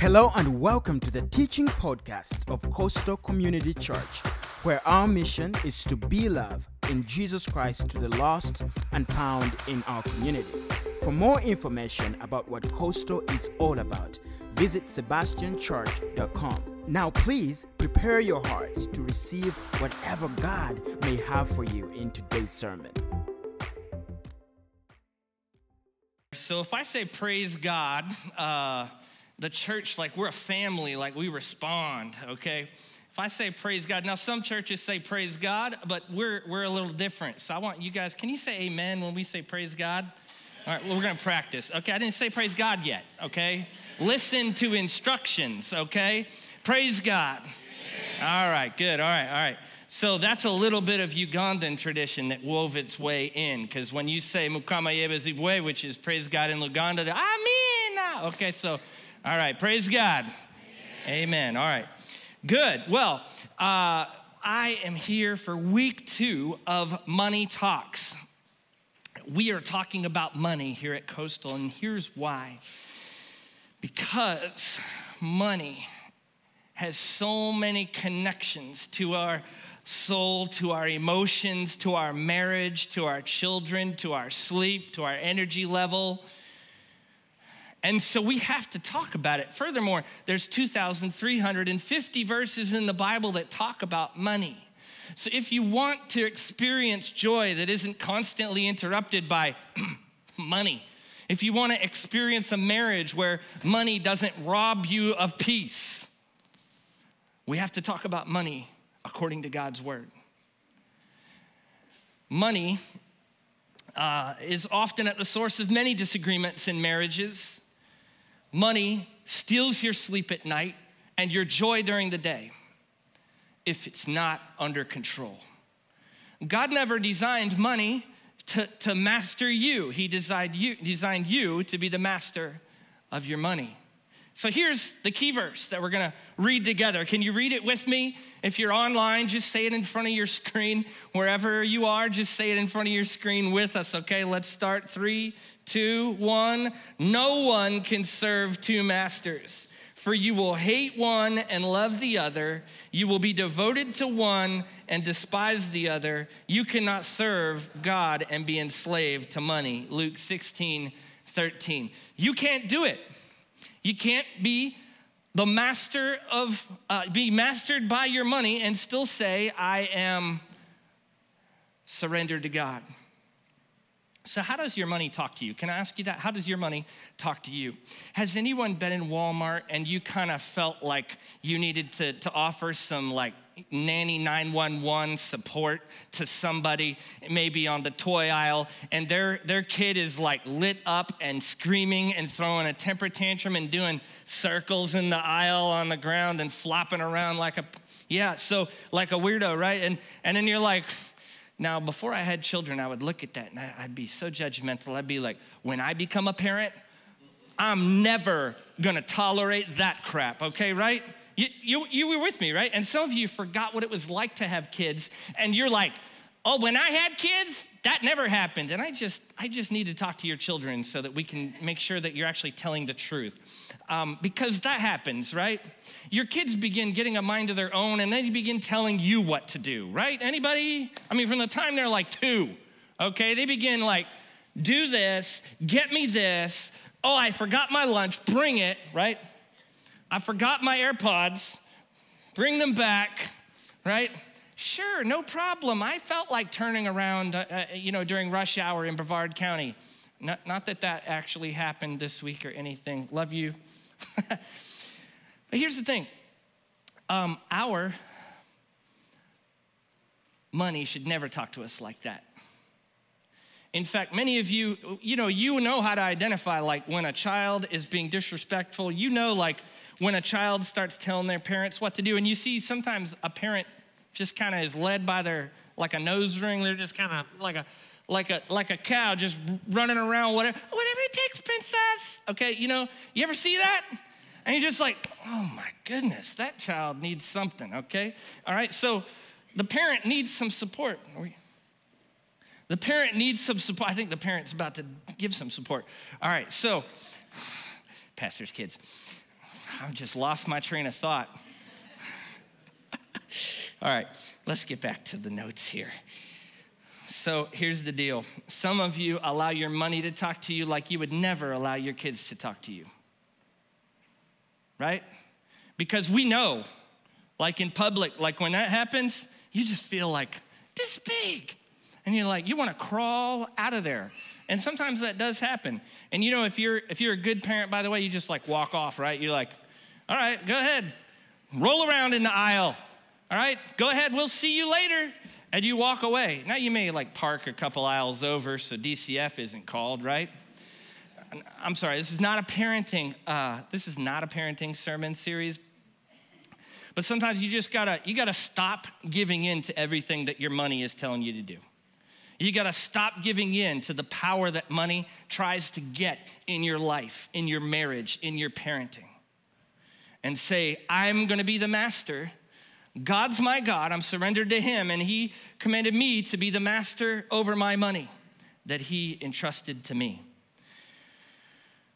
Hello and welcome to the teaching podcast of Coastal Community Church, where our mission is to be love in Jesus Christ to the lost and found in our community. For more information about what Coastal is all about, visit sebastianchurch.com. Now, please prepare your hearts to receive whatever God may have for you in today's sermon. So if I say praise God, uh, the church, like we're a family, like we respond, okay? If I say praise God, now some churches say praise God, but we're, we're a little different. So I want you guys, can you say amen when we say praise God? All right, well, we're gonna practice. Okay, I didn't say praise God yet, okay? Listen to instructions, okay? Praise God. All right, good, all right, all right. So that's a little bit of Ugandan tradition that wove its way in, because when you say Mukama Yebezibwe, which is praise God in Luganda, Amen. Ah, okay, so all right, praise God. Amen. Amen. All right, good. Well, uh, I am here for week two of Money Talks. We are talking about money here at Coastal, and here's why. Because money has so many connections to our soul, to our emotions, to our marriage, to our children, to our sleep, to our energy level and so we have to talk about it. Furthermore, there's 2,350 verses in the Bible that talk about money. So if you want to experience joy that isn't constantly interrupted by money, if you want to experience a marriage where money doesn't rob you of peace, we have to talk about money according to God's word. Money uh, is often at the source of many disagreements in marriages. Money steals your sleep at night and your joy during the day if it's not under control. God never designed money to, to master you. He designed you, designed you to be the master of your money. So here's the key verse that we're gonna read together. Can you read it with me? If you're online, just say it in front of your screen. Wherever you are, just say it in front of your screen with us, okay? Let's start. Three, two, one. No one can serve two masters, for you will hate one and love the other. You will be devoted to one and despise the other. You cannot serve God and be enslaved to money. Luke 16, 13. You can't do it. You can't be the master of, uh, be mastered by your money and still say, I am surrendered to God. So, how does your money talk to you? Can I ask you that? How does your money talk to you? Has anyone been in Walmart and you kind of felt like you needed to, to offer some like nanny 911 support to somebody, maybe on the toy aisle, and their, their kid is like lit up and screaming and throwing a temper tantrum and doing circles in the aisle on the ground and flopping around like a, yeah, so like a weirdo, right? And, and then you're like, now, before I had children, I would look at that and I'd be so judgmental. I'd be like, when I become a parent, I'm never gonna tolerate that crap, okay, right? You, you, you were with me, right? And some of you forgot what it was like to have kids, and you're like, oh, when I had kids, that never happened. And I just, I just need to talk to your children so that we can make sure that you're actually telling the truth. Um, because that happens, right? Your kids begin getting a mind of their own and they begin telling you what to do, right? Anybody? I mean, from the time they're like two, okay, they begin like, do this, get me this. Oh, I forgot my lunch, bring it, right? I forgot my AirPods, bring them back, right? Sure, no problem. I felt like turning around, uh, uh, you know, during rush hour in Brevard County. Not, not that that actually happened this week or anything. Love you. but here's the thing um, our money should never talk to us like that. In fact, many of you, you know, you know how to identify like when a child is being disrespectful. You know, like when a child starts telling their parents what to do. And you see sometimes a parent just kind of is led by their like a nose ring. They're just kind of like a like a like a cow just running around whatever whatever it takes, princess. Okay, you know, you ever see that? And you're just like, oh my goodness, that child needs something. Okay, all right. So the parent needs some support. The parent needs some support. I think the parent's about to give some support. All right, so pastors' kids. I've just lost my train of thought. All right, let's get back to the notes here. So here's the deal some of you allow your money to talk to you like you would never allow your kids to talk to you. Right? Because we know, like in public, like when that happens, you just feel like this big. And you're like, you want to crawl out of there. And sometimes that does happen. And you know, if you're if you're a good parent, by the way, you just like walk off, right? You're like, all right, go ahead. Roll around in the aisle. All right, go ahead, we'll see you later. And you walk away. Now you may like park a couple aisles over so DCF isn't called, right? I'm sorry, this is not a parenting, uh, this is not a parenting sermon series. But sometimes you just gotta, you gotta stop giving in to everything that your money is telling you to do. You got to stop giving in to the power that money tries to get in your life, in your marriage, in your parenting. And say, I'm going to be the master. God's my God. I'm surrendered to Him, and He commanded me to be the master over my money that He entrusted to me.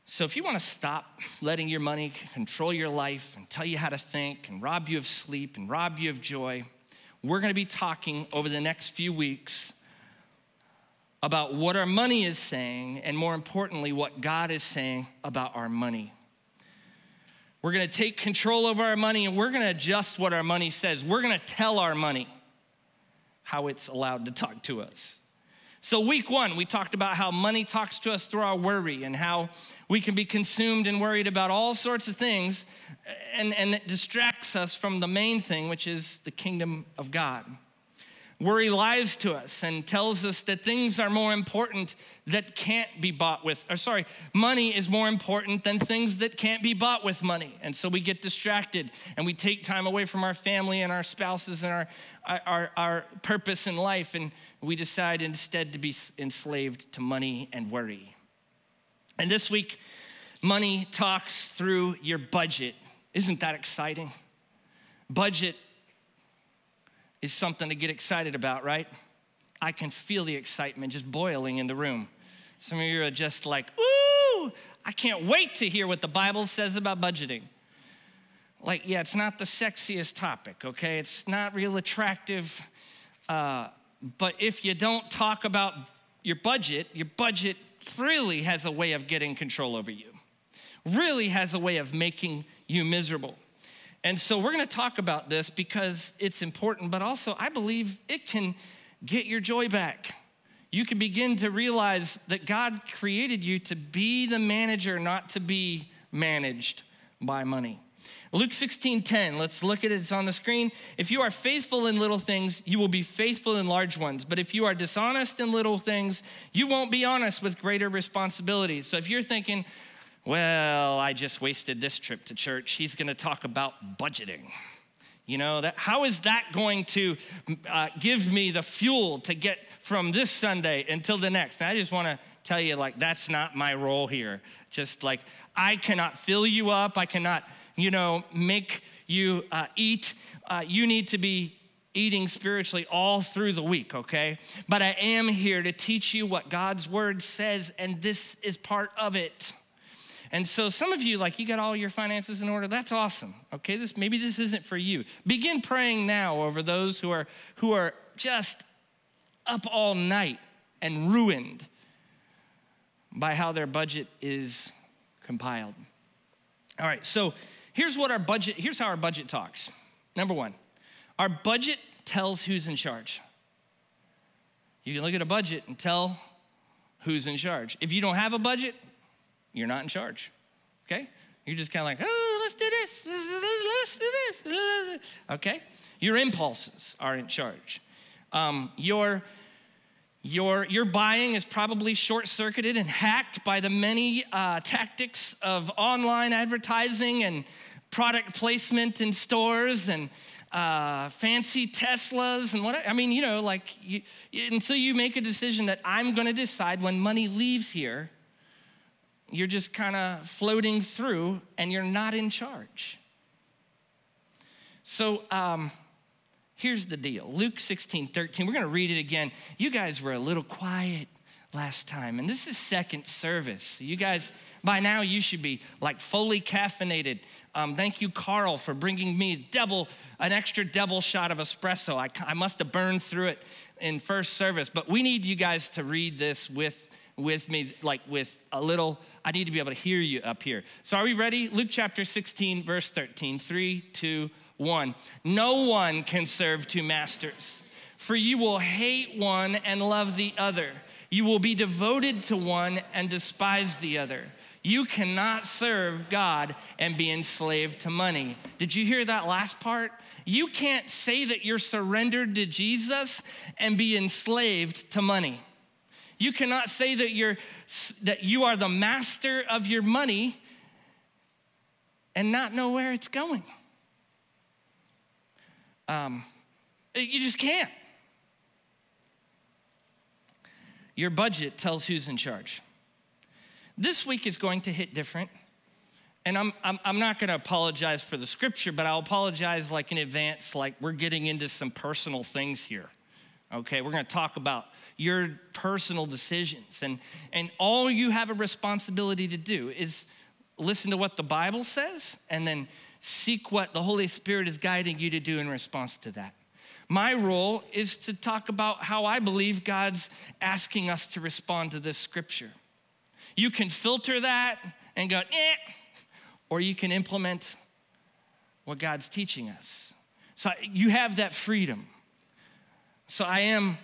So, if you want to stop letting your money control your life and tell you how to think and rob you of sleep and rob you of joy, we're going to be talking over the next few weeks about what our money is saying, and more importantly, what God is saying about our money. We're gonna take control over our money and we're gonna adjust what our money says. We're gonna tell our money how it's allowed to talk to us. So, week one, we talked about how money talks to us through our worry and how we can be consumed and worried about all sorts of things, and, and it distracts us from the main thing, which is the kingdom of God. Worry lies to us and tells us that things are more important that can't be bought with, or sorry, money is more important than things that can't be bought with money. And so we get distracted and we take time away from our family and our spouses and our, our, our purpose in life, and we decide instead to be enslaved to money and worry. And this week, money talks through your budget. Isn't that exciting? Budget is something to get excited about, right? I can feel the excitement just boiling in the room. Some of you are just like, ooh, I can't wait to hear what the Bible says about budgeting. Like, yeah, it's not the sexiest topic, okay? It's not real attractive. Uh, but if you don't talk about your budget, your budget really has a way of getting control over you, really has a way of making you miserable. And so we're going to talk about this because it's important, but also I believe it can get your joy back. You can begin to realize that God created you to be the manager, not to be managed by money. Luke 16 10, let's look at it. It's on the screen. If you are faithful in little things, you will be faithful in large ones. But if you are dishonest in little things, you won't be honest with greater responsibilities. So if you're thinking, well, I just wasted this trip to church. He's going to talk about budgeting. You know, that, how is that going to uh, give me the fuel to get from this Sunday until the next? And I just want to tell you, like, that's not my role here. Just like, I cannot fill you up. I cannot, you know, make you uh, eat. Uh, you need to be eating spiritually all through the week, okay? But I am here to teach you what God's word says, and this is part of it. And so some of you, like, you got all your finances in order. That's awesome. Okay, this maybe this isn't for you. Begin praying now over those who are who are just up all night and ruined by how their budget is compiled. All right, so here's what our budget, here's how our budget talks. Number one, our budget tells who's in charge. You can look at a budget and tell who's in charge. If you don't have a budget, you're not in charge. Okay? You're just kind of like, oh, let's do this, let's do this. Okay? Your impulses are in charge. Um, your, your, your buying is probably short circuited and hacked by the many uh, tactics of online advertising and product placement in stores and uh, fancy Teslas and what I mean, you know, like you, until you make a decision that I'm going to decide when money leaves here you're just kind of floating through and you're not in charge. So um, here's the deal Luke 16, 13. We're going to read it again. You guys were a little quiet last time, and this is second service. You guys By now, you should be like fully caffeinated. Um, thank you, Carl, for bringing me double, an extra double shot of espresso. I, I must have burned through it in first service, but we need you guys to read this with, with me, like with a little, I need to be able to hear you up here. So are we ready? Luke chapter 16, verse 13. Three, two, one. No one can serve two masters, for you will hate one and love the other. You will be devoted to one and despise the other. You cannot serve God and be enslaved to money. Did you hear that last part? You can't say that you're surrendered to Jesus and be enslaved to money. You cannot say that you're that you are the master of your money and not know where it's going. Um, you just can't. Your budget tells who's in charge. This week is going to hit different. And I'm, I'm, I'm not going to apologize for the scripture, but I'll apologize like in advance, like we're getting into some personal things here. Okay, we're going to talk about your personal decisions. And, and all you have a responsibility to do is listen to what the Bible says and then seek what the Holy Spirit is guiding you to do in response to that. My role is to talk about how I believe God's asking us to respond to this scripture. You can filter that and go, eh, or you can implement what God's teaching us. So you have that freedom. So I am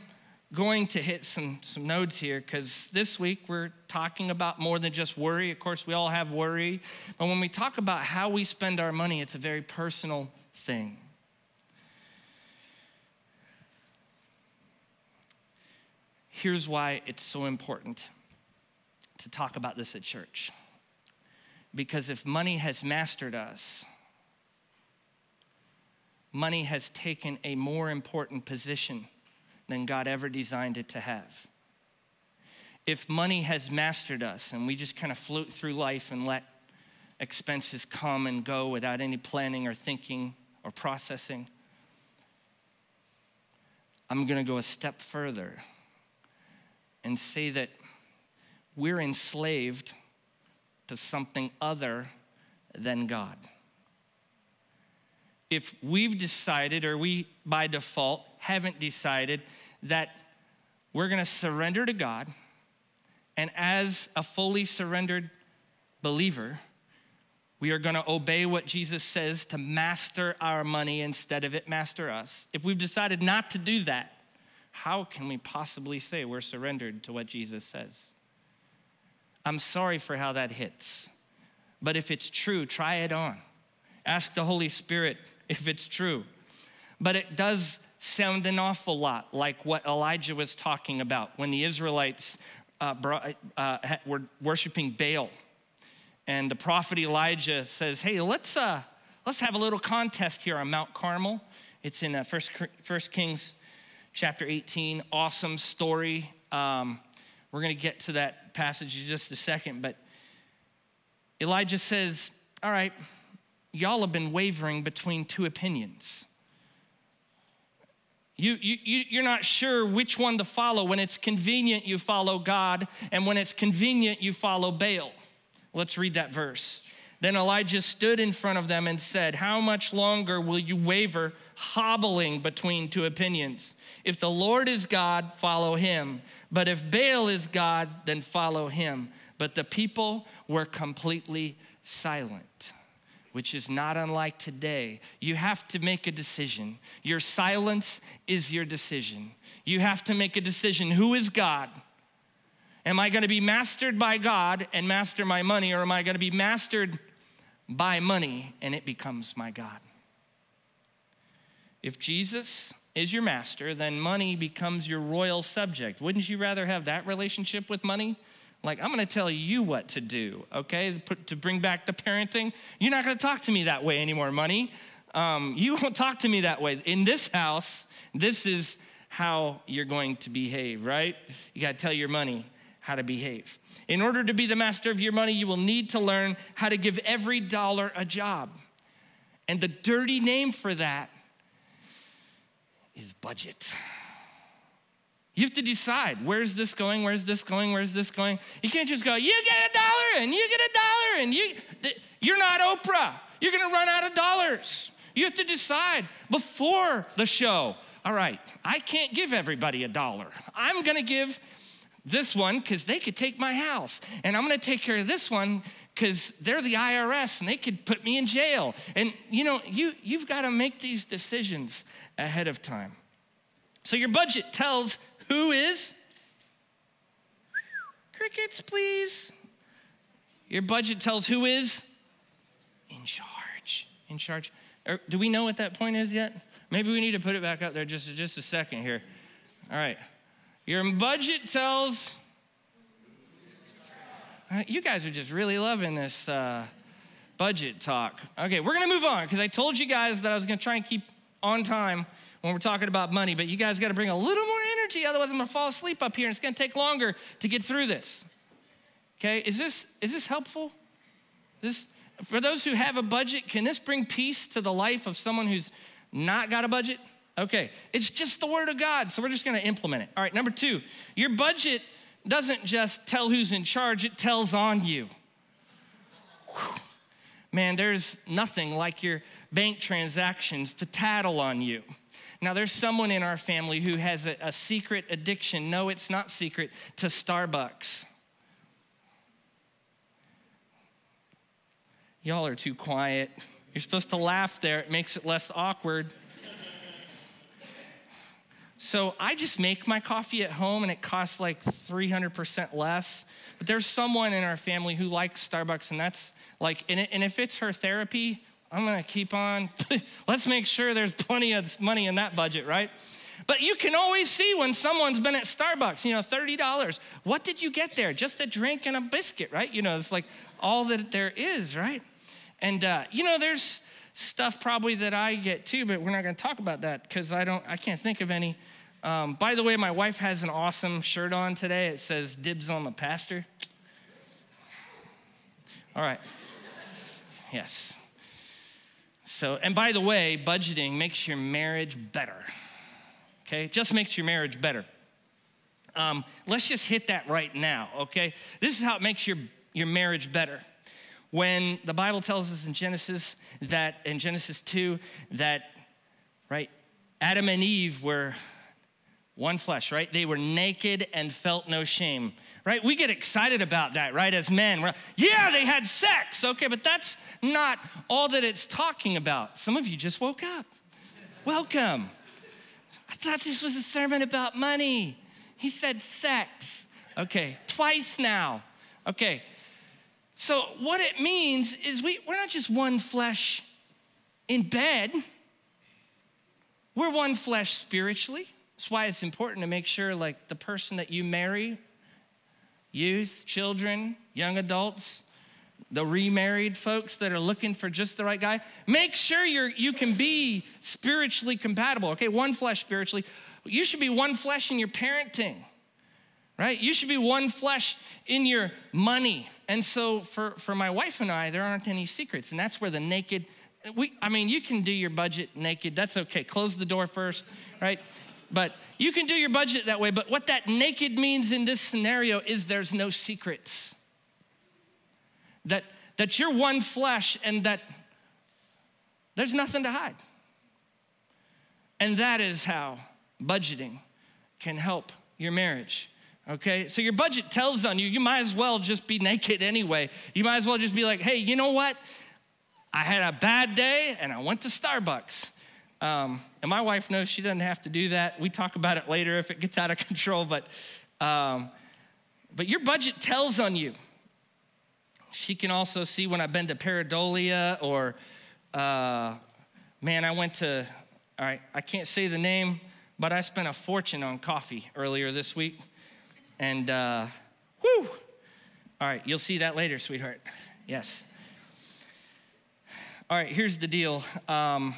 going to hit some, some nodes here because this week we're talking about more than just worry. Of course, we all have worry. But when we talk about how we spend our money, it's a very personal thing. Here's why it's so important to talk about this at church. Because if money has mastered us, money has taken a more important position than God ever designed it to have. If money has mastered us and we just kind of float through life and let expenses come and go without any planning or thinking or processing, I'm gonna go a step further and say that we're enslaved to something other than God. If we've decided, or we by default haven't decided, that we're gonna surrender to God, and as a fully surrendered believer, we are gonna obey what Jesus says to master our money instead of it master us. If we've decided not to do that, how can we possibly say we're surrendered to what Jesus says? I'm sorry for how that hits. But if it's true, try it on. Ask the Holy Spirit if it's true. But it does sound an awful lot like what Elijah was talking about when the Israelites uh, brought, uh, were worshiping Baal. And the prophet Elijah says, Hey, let's, uh, let's have a little contest here on Mount Carmel. It's in uh, First, First Kings chapter 18. Awesome story. Um, we're going to get to that passage in just a second, but Elijah says, All right, y'all have been wavering between two opinions. You, you, you're not sure which one to follow. When it's convenient, you follow God, and when it's convenient, you follow Baal. Let's read that verse. Then Elijah stood in front of them and said, How much longer will you waver, hobbling between two opinions? If the Lord is God, follow him. But if Baal is God, then follow him. But the people were completely silent, which is not unlike today. You have to make a decision. Your silence is your decision. You have to make a decision who is God? Am I going to be mastered by God and master my money, or am I going to be mastered by money and it becomes my God? If Jesus is your master, then money becomes your royal subject. Wouldn't you rather have that relationship with money? Like, I'm gonna tell you what to do, okay? To bring back the parenting. You're not gonna talk to me that way anymore, money. Um, you won't talk to me that way. In this house, this is how you're going to behave, right? You gotta tell your money how to behave. In order to be the master of your money, you will need to learn how to give every dollar a job. And the dirty name for that is budget. You have to decide where's this going, where's this going, where's this going. You can't just go, you get a dollar and you get a dollar and you, you're not Oprah. You're gonna run out of dollars. You have to decide before the show. All right, I can't give everybody a dollar. I'm gonna give this one because they could take my house. And I'm gonna take care of this one because they're the IRS and they could put me in jail. And you know, you, you've got to make these decisions ahead of time. So your budget tells who is? Crickets, please. Your budget tells who is in charge. In charge. Or, do we know what that point is yet? Maybe we need to put it back up there just, just a second here. All right. Your budget tells. Uh, you guys are just really loving this uh, budget talk. Okay, we're gonna move on because I told you guys that I was gonna try and keep on time when we're talking about money, but you guys got to bring a little more energy, otherwise, I'm to fall asleep up here and it's to take longer to get through this. Okay, is this, is this helpful? This, for those who have a budget, can this bring peace to the life of someone who's not got a budget? Okay, it's just the word of God, so we're just gonna implement it. All right, number two, your budget doesn't just tell who's in charge, it tells on you. Whew. Man, there's nothing like your bank transactions to tattle on you. Now, there's someone in our family who has a, a secret addiction. No, it's not secret to Starbucks. Y'all are too quiet. You're supposed to laugh there, it makes it less awkward. So I just make my coffee at home and it costs like 300% less. But there's someone in our family who likes Starbucks and that's like, and if it's her therapy, I'm gonna keep on. Let's make sure there's plenty of money in that budget, right? But you can always see when someone's been at Starbucks, you know, $30. What did you get there? Just a drink and a biscuit, right? You know, it's like all that there is, right? And, uh, you know, there's stuff probably that I get too, but we're not gonna talk about that because I don't, I can't think of any. Um, by the way, my wife has an awesome shirt on today. It says dibs on the pastor. All right. Yes. So, and by the way, budgeting makes your marriage better. Okay, just makes your marriage better. Um, let's just hit that right now. Okay, this is how it makes your your marriage better. When the Bible tells us in Genesis that in Genesis two that right, Adam and Eve were one flesh, right? They were naked and felt no shame, right? We get excited about that, right? As men, we're, yeah, they had sex, okay, but that's not all that it's talking about. Some of you just woke up. Welcome. I thought this was a sermon about money. He said sex. Okay, twice now. Okay, so what it means is we, we're not just one flesh in bed, we're one flesh spiritually. That's why it's important to make sure, like, the person that you marry, youth, children, young adults, the remarried folks that are looking for just the right guy, make sure you're, you can be spiritually compatible. Okay, one flesh spiritually. You should be one flesh in your parenting, right? You should be one flesh in your money. And so for, for my wife and I, there aren't any secrets. And that's where the naked, we, I mean, you can do your budget naked. That's okay. Close the door first, right? But you can do your budget that way. But what that naked means in this scenario is there's no secrets that, that you're one flesh and that there's nothing to hide. And that is how budgeting can help your marriage. Okay, so your budget tells on you, you might as well just be naked anyway. You might as well just be like, hey, you know what? I had a bad day and I went to Starbucks. Um, and my wife knows she doesn't have to do that. We talk about it later if it gets out of control, but, um, but your budget tells on you. She can also see when I've been to Pareidolia or, uh, man, I went to, all right, I can't say the name, but I spent a fortune on coffee earlier this week. And, uh. All right, you'll see that later, sweetheart. Yes. All right, here's the deal. Um,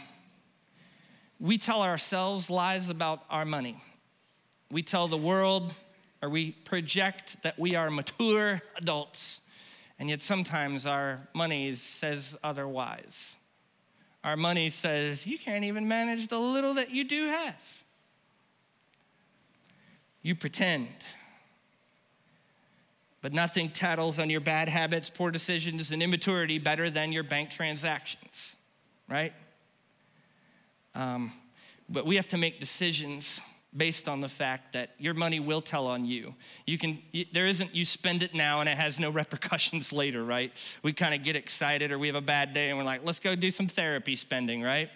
we tell ourselves lies about our money. We tell the world, or we project that we are mature adults and yet sometimes our money says otherwise. Our money says, you can't even manage the little that you do have. You pretend. But nothing tattles on your bad habits, poor decisions, and immaturity better than your bank transactions, right? Um, but we have to make decisions based on the fact that your money will tell on you. You can there isn't you spend it now and it has no repercussions later, right? We kind of get excited or we have a bad day and we're like, let's go do some therapy spending, right?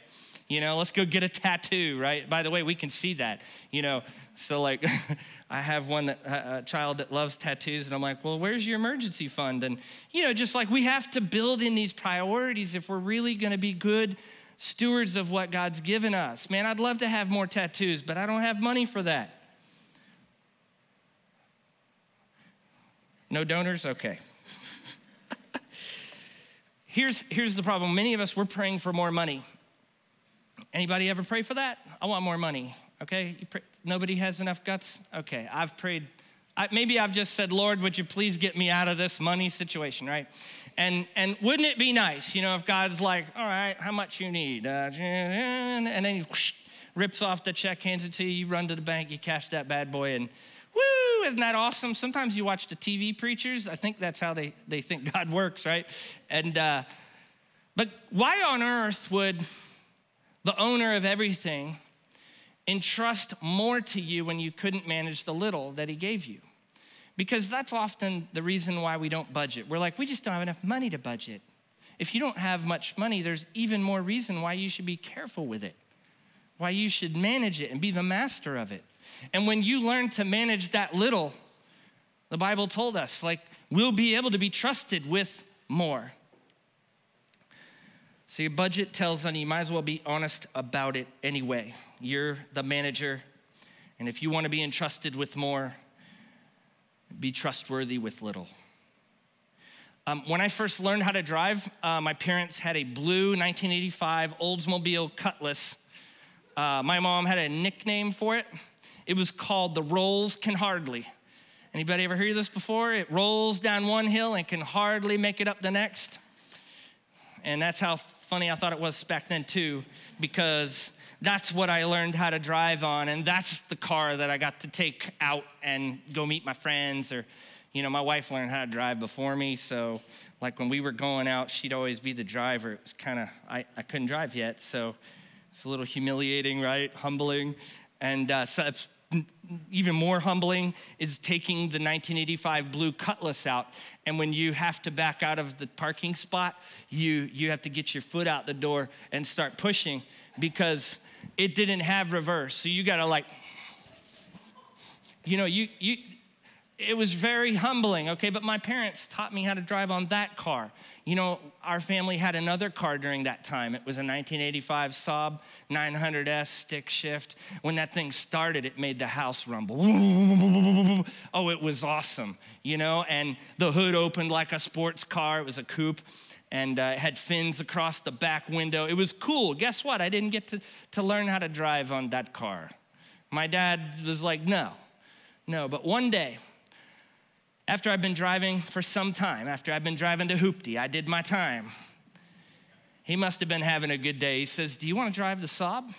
You know, let's go get a tattoo, right? By the way, we can see that. You know, so like I have one that a child that loves tattoos and I'm like, "Well, where's your emergency fund?" And you know, just like we have to build in these priorities if we're really going to be good stewards of what God's given us. Man, I'd love to have more tattoos, but I don't have money for that. No donors? Okay. here's, here's the problem. Many of us, we're praying for more money. Anybody ever pray for that? I want more money. Okay? Pray, nobody has enough guts? Okay, I've prayed. I, maybe I've just said, Lord, would you please get me out of this money situation, right? And, and wouldn't it be nice, you know, if God's like, all right, how much you need? Uh, and then he whoosh, rips off the check, hands it to you, you run to the bank, you cash that bad boy, and woo, isn't that awesome? Sometimes you watch the TV preachers. I think that's how they, they think God works, right? And, uh, but why on earth would the owner of everything entrust more to you when you couldn't manage the little that he gave you? Because that's often the reason why we don't budget. We're like, we just don't have enough money to budget. If you don't have much money, there's even more reason why you should be careful with it, why you should manage it and be the master of it. And when you learn to manage that little, the Bible told us, like, we'll be able to be trusted with more. So your budget tells on you, you might as well be honest about it anyway. You're the manager, and if you want to be entrusted with more, be trustworthy with little. Um, when I first learned how to drive, uh, my parents had a blue 1985 Oldsmobile Cutlass. Uh, my mom had a nickname for it. It was called the Rolls Can Hardly. Anybody ever heard this before? It rolls down one hill and can hardly make it up the next. And that's how funny I thought it was back then, too, because that's what I learned how to drive on, and that's the car that I got to take out and go meet my friends. Or, you know, my wife learned how to drive before me, so like when we were going out, she'd always be the driver. It was kind of, I, I couldn't drive yet, so it's a little humiliating, right? Humbling. And uh, so even more humbling is taking the 1985 blue Cutlass out. And when you have to back out of the parking spot, you, you have to get your foot out the door and start pushing because it didn't have reverse. So you gotta like, you know, you, you, it was very humbling, okay? But my parents taught me how to drive on that car. You know, our family had another car during that time. It was a 1985 Saab 900S stick shift. When that thing started, it made the house rumble. Oh, it was awesome, you know? And the hood opened like a sports car, it was a coupe and uh, had fins across the back window. It was cool. Guess what? I didn't get to, to learn how to drive on that car. My dad was like, no, no. But one day, after I've been driving for some time, after I've been driving to Hoopty, I did my time. He must have been having a good day. He says, Do you want to drive the Saab?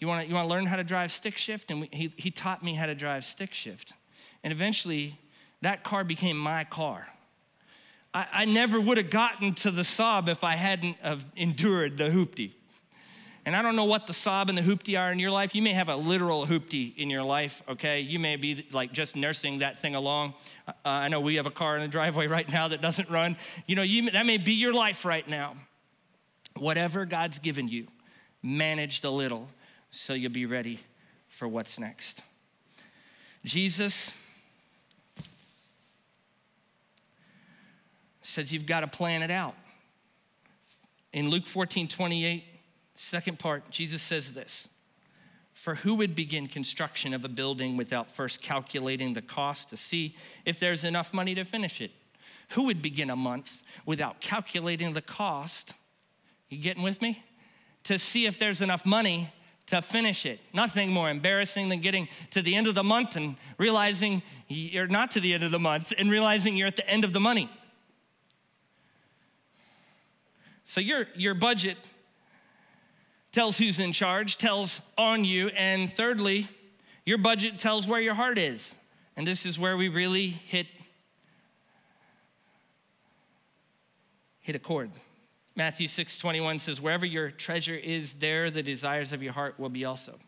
You want to, you want to learn how to drive stick shift? And we, he, he taught me how to drive stick shift. And eventually, that car became my car. I, I never would have gotten to the Saab if I hadn't have endured the hoopty. And I don't know what the Saab and the hoopty are in your life. You may have a literal hoopty in your life, okay? You may be like just nursing that thing along. Uh, I know we have a car in the driveway right now that doesn't run. You know, you, that may be your life right now. Whatever God's given you, manage the little so you'll be ready for what's next. Jesus says you've got to plan it out. In Luke 14 28, second part, Jesus says this For who would begin construction of a building without first calculating the cost to see if there's enough money to finish it? Who would begin a month without calculating the cost? You getting with me? To see if there's enough money to finish it. Nothing more embarrassing than getting to the end of the month and realizing you're not to the end of the month and realizing you're at the end of the money. So your, your budget tells who's in charge, tells on you, and thirdly, Your budget tells where your heart is. And this is where we really hit hit a chord. Matthew 6 21 says, Wherever your treasure is, there the desires of your heart will be also.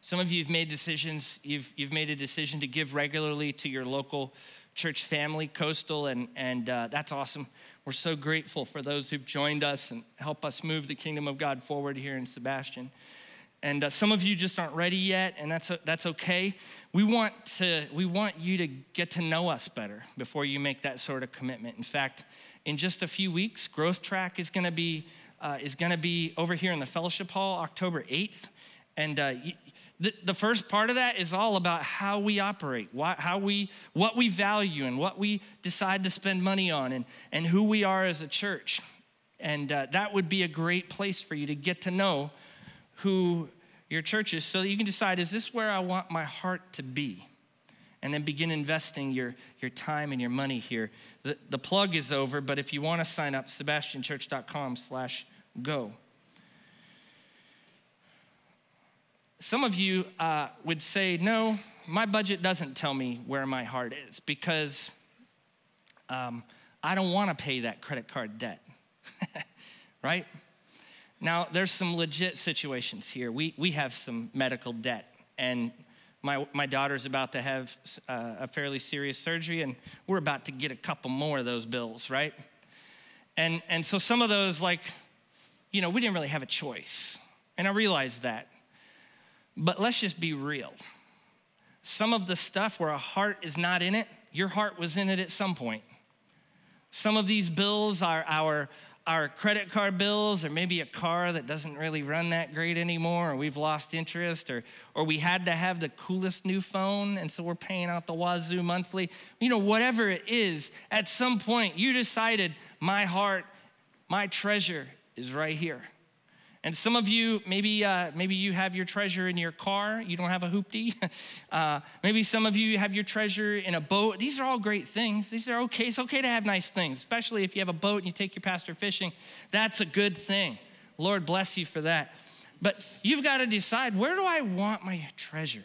Some of you have made decisions, you've, you've made a decision to give regularly to your local church family, Coastal, and, and uh, that's awesome. We're so grateful for those who've joined us and help us move the kingdom of God forward here in Sebastian. And uh, some of you just aren't ready yet, and that's, that's okay. We want, to, we want you to get to know us better before you make that sort of commitment. In fact, in just a few weeks, Growth Track is gonna be, uh, is gonna be over here in the Fellowship Hall October 8th. And uh, the, the first part of that is all about how we operate, why, how we, what we value, and what we decide to spend money on, and, and who we are as a church. And uh, that would be a great place for you to get to know who your church is so that you can decide is this where I want my heart to be? And then begin investing your, your time and your money here. The, the plug is over, but if you want to sign up, sebastianchurch.com slash go. Some of you uh, would say, no, my budget doesn't tell me where my heart is because um, I don't want to pay that credit card debt, right? Now, there's some legit situations here. We, we have some medical debt, and my, my daughter's about to have uh, a fairly serious surgery, and we're about to get a couple more of those bills, right? And, and so some of those, like, you know, we didn't really have a choice. And I realize that. But let's just be real. Some of the stuff where a heart is not in it, your heart was in it at some point. Some of these bills are our, our credit card bills or maybe a car that doesn't really run that great anymore or we've lost interest or, or we had to have the coolest new phone and so we're paying out the wazoo monthly you know whatever it is at some point you decided my heart my treasure is right here and some of you, maybe, uh, maybe you have your treasure in your car. You don't have a hoopty. Uh, maybe some of you have your treasure in a boat. These are all great things. These are okay. It's okay to have nice things, especially if you have a boat and you take your pastor fishing. That's a good thing. Lord bless you for that. But you've got to decide where do I want my treasure?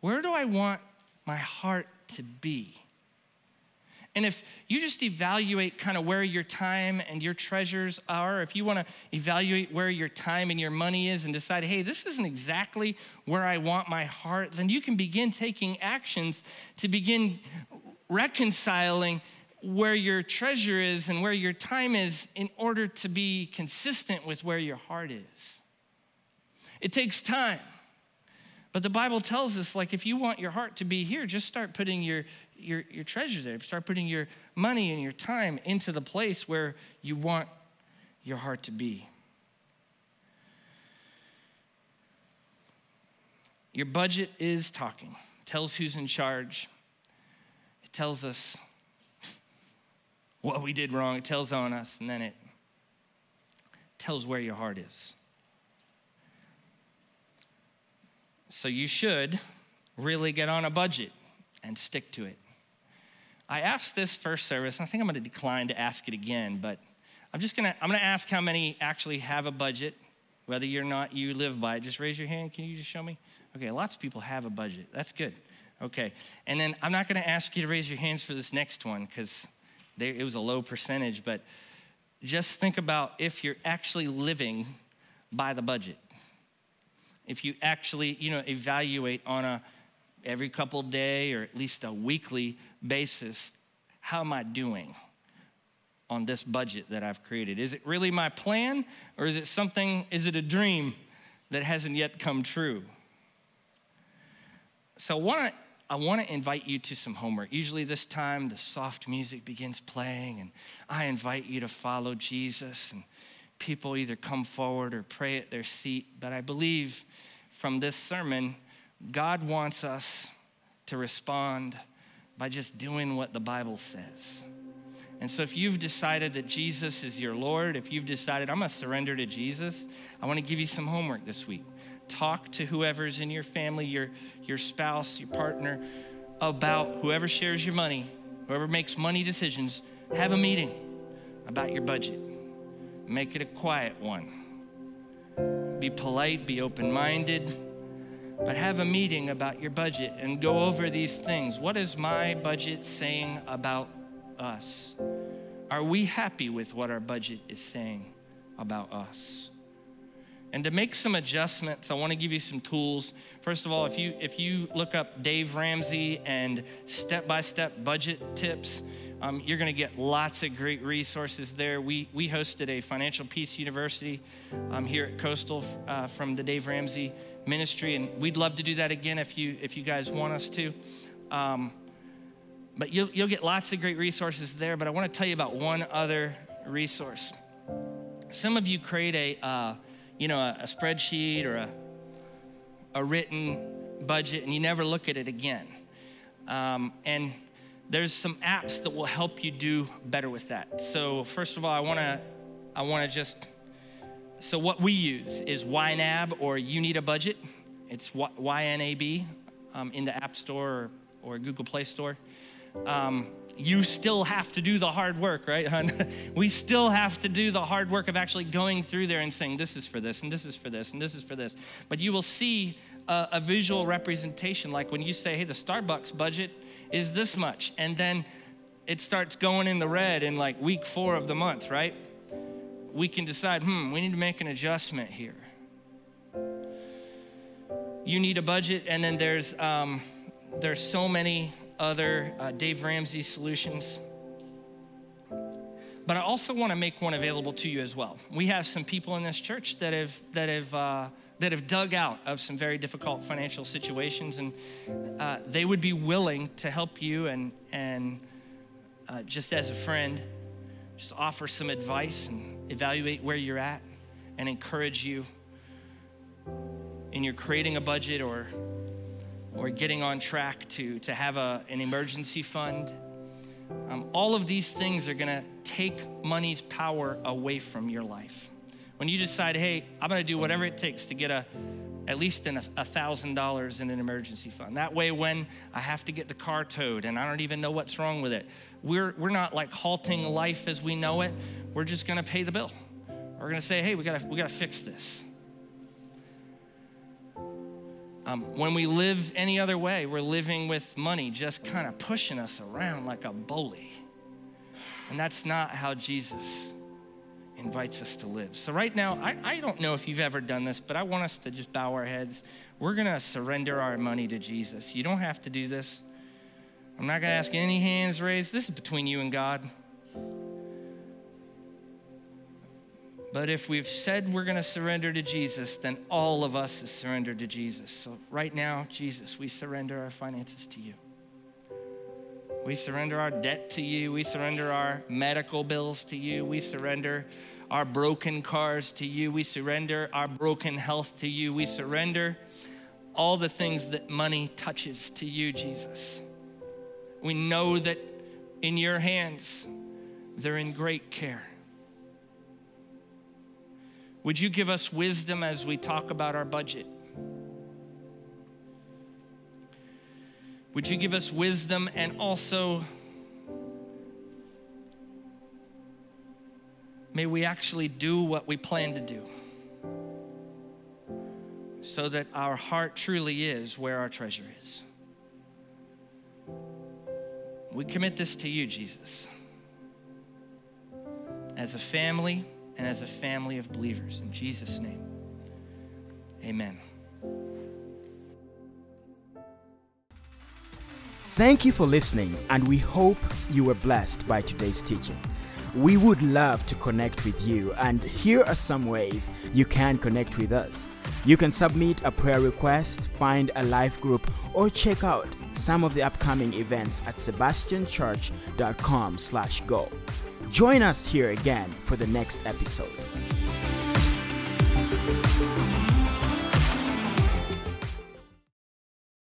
Where do I want my heart to be? And if you just evaluate kind of where your time and your treasures are, if you want to evaluate where your time and your money is and decide, hey, this isn't exactly where I want my heart, then you can begin taking actions to begin reconciling where your treasure is and where your time is in order to be consistent with where your heart is. It takes time. But the Bible tells us, like, if you want your heart to be here, just start putting your, your, your treasure there. Start putting your money and your time into the place where you want your heart to be. Your budget is talking, tells who's in charge. It tells us what we did wrong. It tells on us, and then it tells where your heart is. So you should really get on a budget and stick to it. I asked this first service, and I think I'm to decline to ask it again, but I'm just to I'm to ask how many actually have a budget, whether you're not you live by it. Just raise your hand. Can you just show me? Okay, lots of people have a budget. That's good. Okay, and then I'm not to ask you to raise your hands for this next one because it was a low percentage, but just think about if you're actually living by the budget. If you actually, you know, evaluate on a every couple day or at least a weekly basis how am I doing on this budget that I've created? Is it really my plan or is it something, is it a dream that hasn't yet come true? So I want to I want to invite you to some homework. Usually, this time, the soft music begins playing, and I invite you to follow Jesus. And people either come forward or pray at their seat. But I believe from this sermon, God wants us to respond by just doing what the Bible says. And so, if you've decided that Jesus is your Lord, if you've decided, I'm gonna surrender to Jesus, I wanna give you some homework this week. Talk to whoever's in your family, your, your spouse, your partner, about whoever shares your money, whoever makes money decisions. Have a meeting about your budget. Make it a quiet one. Be polite, be open minded but have a meeting about your budget and go over these things. What is my budget saying about us? Are we happy with what our budget is saying about us? And to make some adjustments, I want to give you some tools. First of all, if you if you look up Dave Ramsey and step-by-step budget tips, um, you're going to get lots of great resources there. We we hosted a financial peace university um, here at Coastal uh, from the Dave Ramsey ministry, and we'd love to do that again if you if you guys want us to. Um, but you'll you'll get lots of great resources there. But I want to tell you about one other resource. Some of you create a uh, you know, a, a spreadsheet or a, a written budget and you never look at it again. Um, and there's some apps that will help you do better with that. So first of all, I want to I want to just so what we use is YNAB or You Need a Budget. It's YNAB um, in the App Store or, or Google Play Store. Um, you still have to do the hard work, right, hon? we still have to do the hard work of actually going through there and saying, this is for this, and this is for this, and this is for this. But you will see a, a visual representation, like when you say, hey, the Starbucks budget is this much, and then it starts going in the red in like week four of the month, right? We can decide, hmm, we need to make an adjustment here. You need a budget, and then there's um, there's so many other uh, Dave Ramsey solutions. But I also want to make one available to you as well. We have some people in this church that have that have uh, that have dug out of some very difficult financial situations, and uh, they would be willing to help you and and uh, just as a friend, just offer some advice and evaluate where you're at, and encourage you in your creating a budget or or getting on track to, to have a, an emergency fund. Um, all of these things are gonna take money's power away from your life. When you decide, hey, I'm gonna do whatever it takes to get a, at least in a thousand dollars in an emergency fund. That way, when I have to get the car towed and I don't even know what's wrong with it, we're, we're not like halting life as we know it. We're just gonna pay the bill. We're gonna say, hey, we gotta, we gotta fix this. Um, when we live any other way, we're living with money just kind of pushing us around like a bully. And that's not how Jesus invites us to live. So, right now, I, I don't know if you've ever done this, but I want us to just bow our heads. We're going to surrender our money to Jesus. You don't have to do this. I'm not going to ask any hands raised. This is between you and God. But if we've said we're going to surrender to Jesus, then all of us is surrendered to Jesus. So right now, Jesus, we surrender our finances to you. We surrender our debt to you. We surrender our medical bills to you. We surrender our broken cars to you. We surrender our broken health to you. We surrender all the things that money touches to you, Jesus. We know that in your hands, they're in great care. Would you give us wisdom as we talk about our budget? Would you give us wisdom and also may we actually do what we plan to do so that our heart truly is where our treasure is? We commit this to you, Jesus. As a family, and as a family of believers. In Jesus' name, amen. Thank you for listening, and we hope you were blessed by today's teaching. We would love to connect with you, and here are some ways you can connect with us. You can submit a prayer request, find a life group, or check out some of the upcoming events at sebastianchurch.com/go. Join us here again for the next episode.